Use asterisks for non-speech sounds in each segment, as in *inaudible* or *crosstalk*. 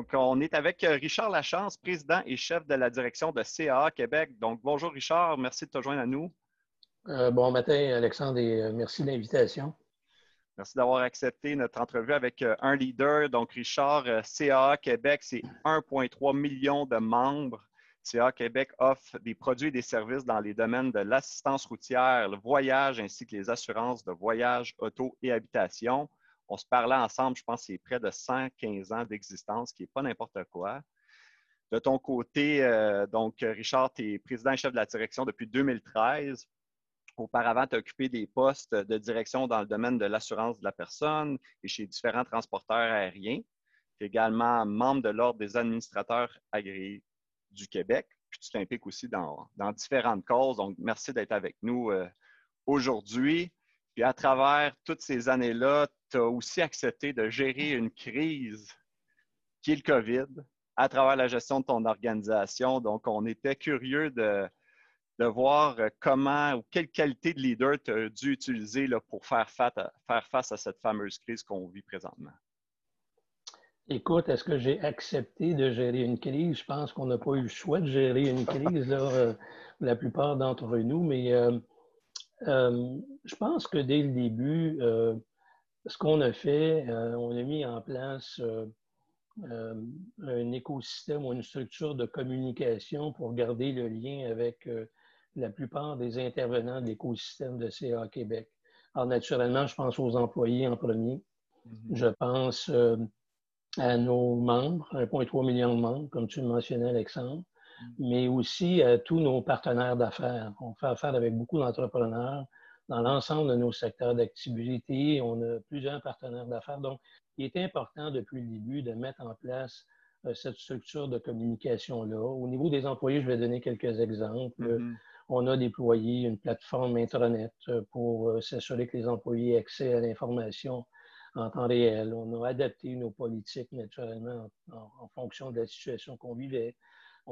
Donc, on est avec euh, Richard Lachance, président et chef de la direction de CAA Québec. Donc, bonjour Richard, merci de te joindre à nous. Euh, bon matin, Alexandre, et euh, merci de l'invitation. Merci d'avoir accepté notre entrevue avec un leader. Donc, Richard, CAA Québec, c'est 1,3 million de membres. CAA Québec offre des produits et des services dans les domaines de l'assistance routière, le voyage ainsi que les assurances de voyage, auto et habitation on se parlait ensemble, je pense, c'est près de 115 ans d'existence, qui n'est pas n'importe quoi. De ton côté, euh, donc, Richard, tu es président et chef de la direction depuis 2013. Auparavant, tu as occupé des postes de direction dans le domaine de l'assurance de la personne et chez différents transporteurs aériens. Tu es également membre de l'Ordre des administrateurs agréés du Québec. Puis tu t'impliques aussi dans, différentes causes. Donc, merci d'être avec nous euh, aujourd'hui. Puis à travers toutes ces années-là, tu as aussi accepté de gérer une crise qui est le COVID à travers la gestion de ton organisation. Donc, on était curieux de, voir comment ou quelle qualité de leader tu as dû utiliser là, pour faire face, à, cette fameuse crise qu'on vit présentement. Écoute, est-ce que j'ai accepté de gérer une crise? Je pense qu'on n'a pas eu le choix de gérer une crise, euh, la plupart d'entre nous, mais euh, euh, je pense que dès le début, euh, ce qu'on a fait, euh, on a mis en place un écosystème ou une structure de communication pour garder le lien avec la plupart des intervenants de l'écosystème de CA Québec. Alors, naturellement, je pense aux employés en premier. Mm-hmm. Je pense à nos membres, 1,3 million de membres, comme tu le mentionnais, Alexandre mais aussi à tous nos partenaires d'affaires. On fait affaire avec beaucoup d'entrepreneurs dans l'ensemble de nos secteurs d'activité. On a plusieurs partenaires d'affaires. Donc, il est important depuis le début de mettre en place euh, cette structure de communication-là. Au niveau des employés, je vais donner quelques exemples. Mm-hmm. On a déployé une plateforme intranet euh, pour euh, s'assurer que les employés aient accès à l'information en temps réel. On a adapté nos politiques naturellement en fonction de la situation qu'on vivait.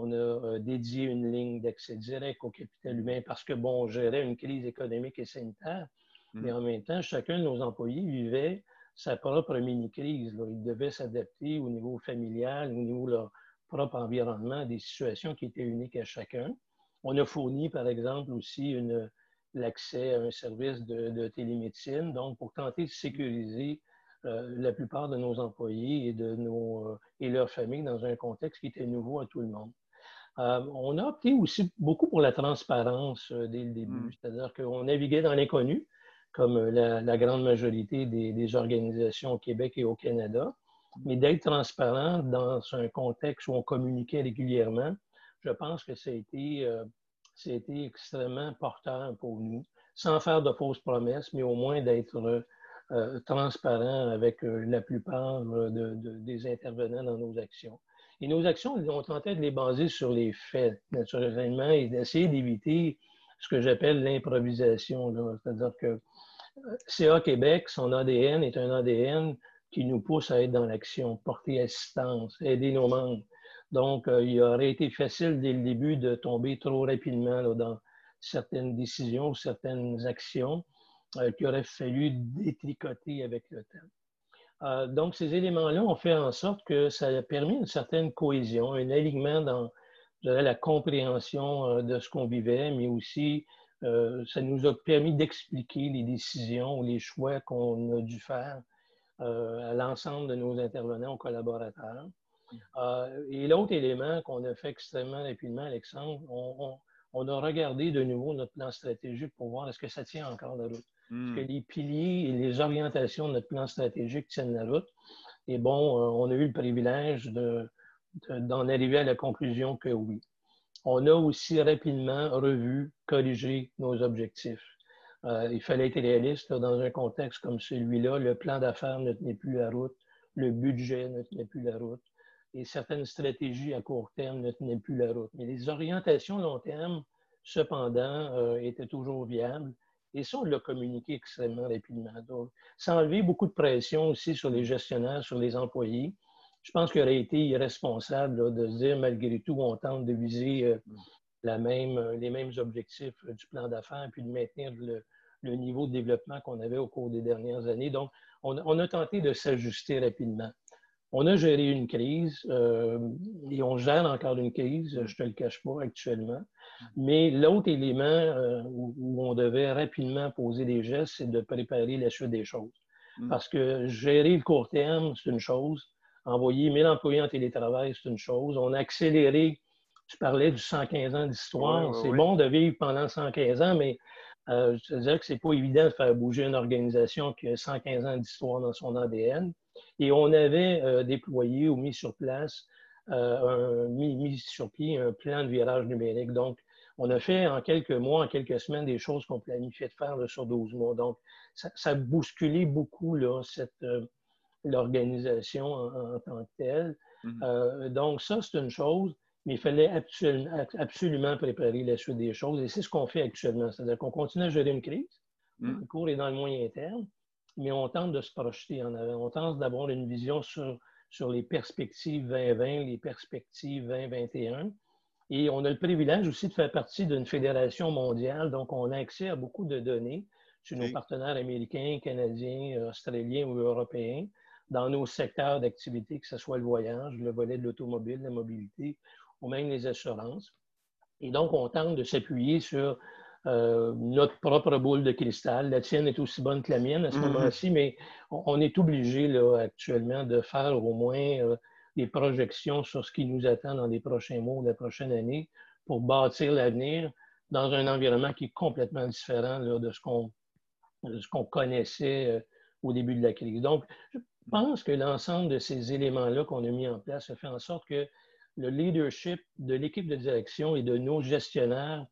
On a euh, dédié une ligne d'accès direct au capital humain parce que, bon, on gérait une crise économique et sanitaire, mm. mais en même temps, chacun de nos employés vivait sa propre mini-crise. Ils devaient s'adapter au niveau familial, au niveau de leur propre environnement, des situations qui étaient uniques à chacun. On a fourni, par exemple, aussi l'accès à un service de, télémédecine, donc pour tenter de sécuriser euh, la plupart de nos employés et, de nos, euh, et leurs familles dans un contexte qui était nouveau à tout le monde. Euh, on a opté aussi beaucoup pour la transparence dès le début, hmm. c'est-à-dire qu'on naviguait dans l'inconnu, comme la, grande majorité des, organisations au Québec et au Canada, mais d'être transparent dans un contexte où on communiquait régulièrement, je pense que ça a été, ça a été extrêmement porteur pour nous, sans faire de fausses promesses, mais au moins d'être euh, transparent avec euh, la plupart euh, des intervenants dans nos actions. Et nos actions, on tentait de les baser sur les faits, naturellement, et d'essayer d'éviter ce que j'appelle l'improvisation. C'est-à-dire que CA Québec, son ADN est un ADN qui nous pousse à être dans l'action, porter assistance, aider nos membres. Donc, il aurait été facile dès le début de tomber trop rapidement dans certaines décisions certaines actions euh, qu'il aurait fallu détricoter avec le temps. Euh, donc, ces éléments-là ont fait en sorte que ça a permis une certaine cohésion, un alignement dans la compréhension euh, de ce qu'on vivait, mais aussi ça nous a permis d'expliquer les décisions ou les choix qu'on a dû faire à l'ensemble de nos intervenants, aux collaborateurs. et l'autre élément qu'on a fait extrêmement rapidement, Alexandre, on, a regardé de nouveau notre plan stratégique pour voir est-ce que ça tient encore la route. Hmm. que les piliers et les orientations de notre plan stratégique tiennent la route. Et bon, euh, on a eu le privilège d'en arriver à la conclusion que oui. On a aussi rapidement revu, corrigé nos objectifs. Euh, il fallait être réaliste dans un contexte comme celui-là. Le plan d'affaires ne tenait plus la route, le budget ne tenait plus la route et certaines stratégies à court terme ne tenaient plus la route. Mais les orientations long terme, cependant, euh, étaient toujours viables et ça, on l'a communiqué extrêmement rapidement. Donc, ça a enlevé beaucoup de pression aussi sur les gestionnaires, sur les employés. Je pense qu'il aurait été irresponsable de se dire, malgré tout, on tente de viser euh, la même, les mêmes objectifs du plan d'affaires, puis de maintenir le, niveau de développement qu'on avait au cours des dernières années. Donc, on, a tenté de s'ajuster rapidement. On a géré une crise et on gère encore une crise, je ne te le cache pas actuellement. Mais l'autre élément où, on devait rapidement poser des gestes, c'est de préparer la suite des choses. Mm. Parce que gérer le court terme, c'est une chose. Envoyer 1000 employés en télétravail, c'est une chose. On a accéléré, tu parlais du 115 ans d'histoire. c'est bon de vivre pendant 115 ans, mais euh, je te disais que c'est pas évident de faire bouger une organisation qui a 115 ans d'histoire dans son ADN. Et on avait euh, déployé ou mis sur place, euh, un, mis, mis, sur pied un plan de virage numérique. Donc, on a fait en quelques mois, en quelques semaines, des choses qu'on planifiait de faire sur 12 mois. Donc, ça, a bousculé beaucoup euh, l'organisation en, tant que telle. Mm-hmm. Donc, ça, c'est une chose, mais il fallait absolument, préparer la suite des choses. Et c'est ce qu'on fait actuellement. C'est-à-dire qu'on continue à gérer une crise, mm. le court et dans le moyen terme, mais on tente de se projeter en avant. On tente d'avoir une vision sur, sur les perspectives 2020, les perspectives 2021 et on a le privilège aussi de faire partie d'une fédération mondiale, donc on a accès à beaucoup de données sur nos partenaires américains, canadiens, australiens ou européens dans nos secteurs d'activité, que ce soit le voyage, le volet de l'automobile, la mobilité ou même les assurances. Et donc, on tente de s'appuyer sur euh, notre propre boule de cristal. La tienne est aussi bonne que la mienne à ce mm-hmm. moment-ci, mais on, est obligé là, actuellement de faire au moins euh, des projections sur ce qui nous attend dans les prochains mois ou les prochaines années pour bâtir l'avenir dans un environnement qui est complètement différent de ce qu'on connaissait euh, au début de la crise. Donc, je pense que l'ensemble de ces éléments-là qu'on a mis en place a fait en sorte que le leadership de l'équipe de direction et de nos gestionnaires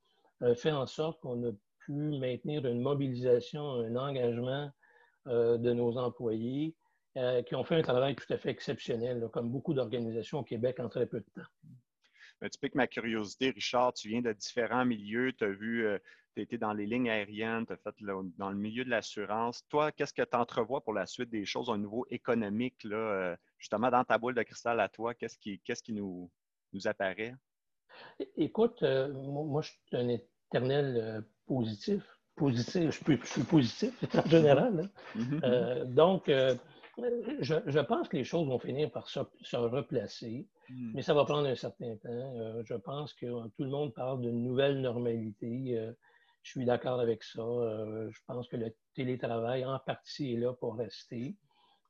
fait en sorte qu'on a pu maintenir une mobilisation, un engagement euh, de nos employés euh, qui ont fait un travail tout à fait exceptionnel, comme beaucoup d'organisations au Québec en très peu de temps. Ben, tu piques ma curiosité, Richard. Tu viens de différents milieux. Tu as vu, euh, tu as été dans les lignes aériennes, tu as fait dans le milieu de l'assurance. Toi, qu'est-ce que tu entrevois pour la suite des choses au niveau économique, là, euh, justement dans ta boule de cristal à toi? Qu'est-ce qui, nous apparaît? Écoute, moi, je suis un éternel positif. Positif, je, suis positif *laughs* en général. Hein. Mm-hmm. donc, je, pense que les choses vont finir par se, replacer, hmm. mais ça va prendre un certain temps. Euh, je pense que tout le monde parle d'une nouvelle normalité. Euh, je suis d'accord avec ça. Euh, je pense que le télétravail, en partie, est là pour rester.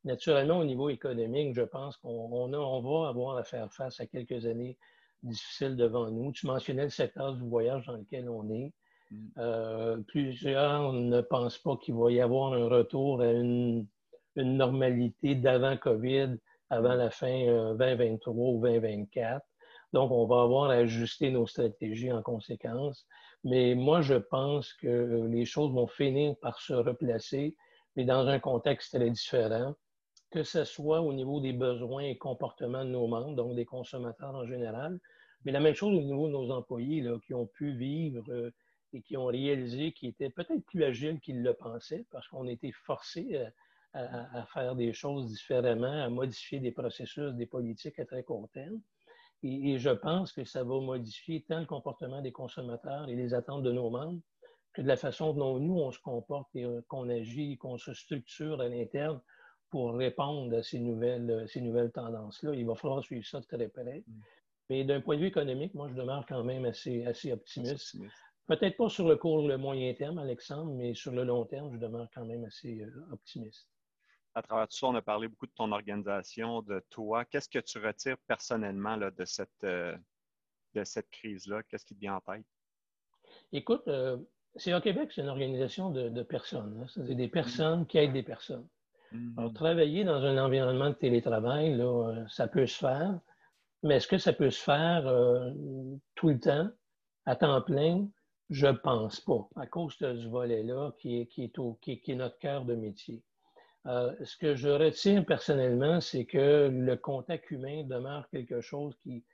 Naturellement, au niveau économique, je pense qu'on va avoir à faire face à quelques années difficiles devant nous. Tu mentionnais le secteur du voyage dans lequel on est. Hmm. plusieurs ne pensent pas qu'il va y avoir un retour à une une normalité d'avant COVID, avant la fin 2023 euh, ou 2024. Donc, on va avoir à ajuster nos stratégies en conséquence. Mais moi, je pense que euh, les choses vont finir par se replacer, mais dans un contexte très différent, que ce soit au niveau des besoins et comportements de nos membres, donc des consommateurs en général, mais la même chose au niveau de nos employés qui ont pu vivre euh, et qui ont réalisé qu'ils étaient peut-être plus agiles qu'ils le pensaient parce qu'on était forcés à, à, faire des choses différemment, à modifier des processus, des politiques à très court terme. Et, je pense que ça va modifier tant le comportement des consommateurs et les attentes de nos membres que de la façon dont nous, on se comporte et euh, qu'on agit, qu'on se structure à l'interne pour répondre à ces nouvelles, euh, ces nouvelles tendances-là. Il va falloir suivre ça de très près. Mm. Mais d'un point de vue économique, moi, je demeure quand même assez, assez optimiste. Peut-être pas sur le court, le moyen terme, Alexandre, mais sur le long terme, je demeure quand même assez euh, optimiste à travers tout ça, on a parlé beaucoup de ton organisation, de toi. Qu'est-ce que tu retires personnellement de cette, euh, de cette crise-là? Qu'est-ce qui te vient en tête? Écoute, euh, CA Québec, c'est une organisation de, personnes. Hein. C'est des personnes qui aident des personnes. Alors, travailler dans un environnement de télétravail, là, euh, ça peut se faire, mais est-ce que ça peut se faire tout le temps, à temps plein? Je ne pense pas, à cause de ce volet-là qui est, qui, est qui, qui est notre cœur de métier. Euh, ce que je retiens personnellement, c'est que le contact humain demeure quelque chose qui,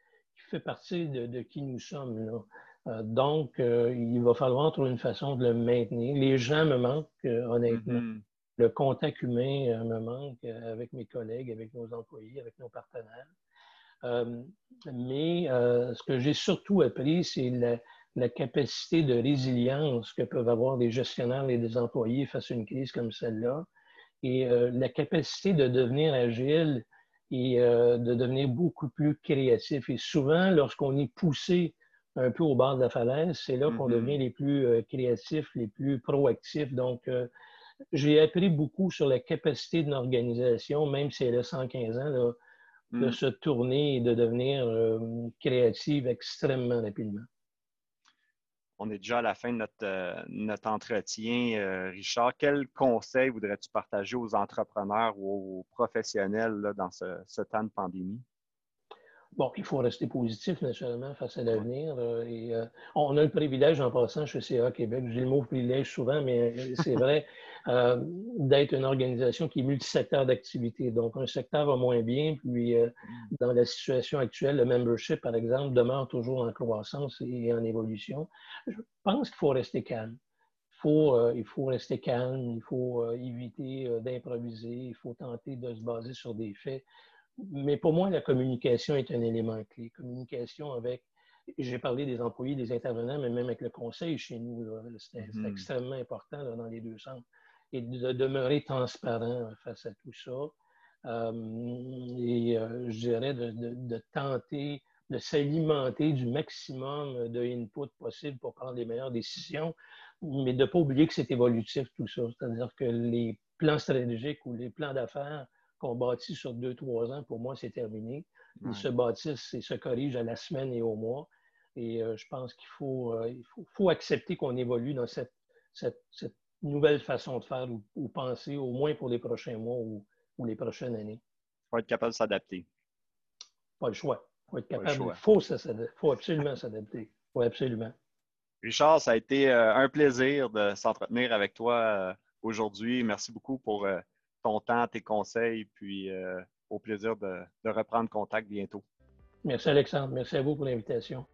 fait partie de, qui nous sommes. Euh, donc, euh, il va falloir trouver une façon de le maintenir. Les gens me manquent, honnêtement. Mm-hmm. Le contact humain me manque avec mes collègues, avec nos employés, avec nos partenaires. mais ce que j'ai surtout appris, c'est la, la, capacité de résilience que peuvent avoir des gestionnaires et des employés face à une crise comme celle-là et euh, la capacité de devenir agile et de devenir beaucoup plus créatif. Et souvent, lorsqu'on est poussé un peu au bord de la falaise, c'est là qu'on mm-hmm. devient les plus créatifs, les plus proactifs. Donc, j'ai appris beaucoup sur la capacité d'une organisation, même si elle a 115 ans, de mm. se tourner et de devenir créative extrêmement rapidement on est déjà à la fin de notre, euh, entretien. Euh, Richard, quel conseil voudrais-tu partager aux entrepreneurs ou aux professionnels dans ce, temps de pandémie? Bon, il faut rester positif, naturellement, face à l'avenir. Euh, et, euh, on a le privilège, en passant chez CA Québec, je dis le mot privilège souvent, mais euh, c'est vrai, *laughs* d'être une organisation qui est multisecteur d'activité. Donc, un secteur va moins bien, puis dans la situation actuelle, le membership, par exemple, demeure toujours en croissance et en évolution. Je pense qu'il faut rester calme. Il faut, il faut rester calme, il faut éviter d'improviser, il faut tenter de se baser sur des faits mais pour moi, la communication est un élément clé. Communication avec, j'ai parlé des employés, des intervenants, mais même avec le conseil chez nous, c'est mm-hmm. extrêmement important dans les deux sens. Et de demeurer transparent face à tout ça. Euh, et euh, je dirais de, tenter de s'alimenter du maximum de input possible pour prendre les meilleures décisions, mais de ne pas oublier que c'est évolutif tout ça. C'est-à-dire que les plans stratégiques ou les plans d'affaires qu'on bâtit sur deux, trois ans, pour moi, c'est terminé. Ils se bâtissent et se corrigent à la semaine et au mois. Et euh, je pense qu'il faut, euh, faut, accepter qu'on évolue dans cette, cette, nouvelle façon de faire ou, penser, au moins pour les prochains mois ou, les prochaines années. Il faut être capable de s'adapter. Pas le choix. Il faut être capable. Il faut, faut, absolument s'adapter. Oui, absolument. Richard, ça a été euh, un plaisir de s'entretenir avec toi aujourd'hui. Merci beaucoup pour ton temps, tes conseils, puis euh, au plaisir de reprendre contact bientôt. Merci Alexandre. Merci à vous pour l'invitation.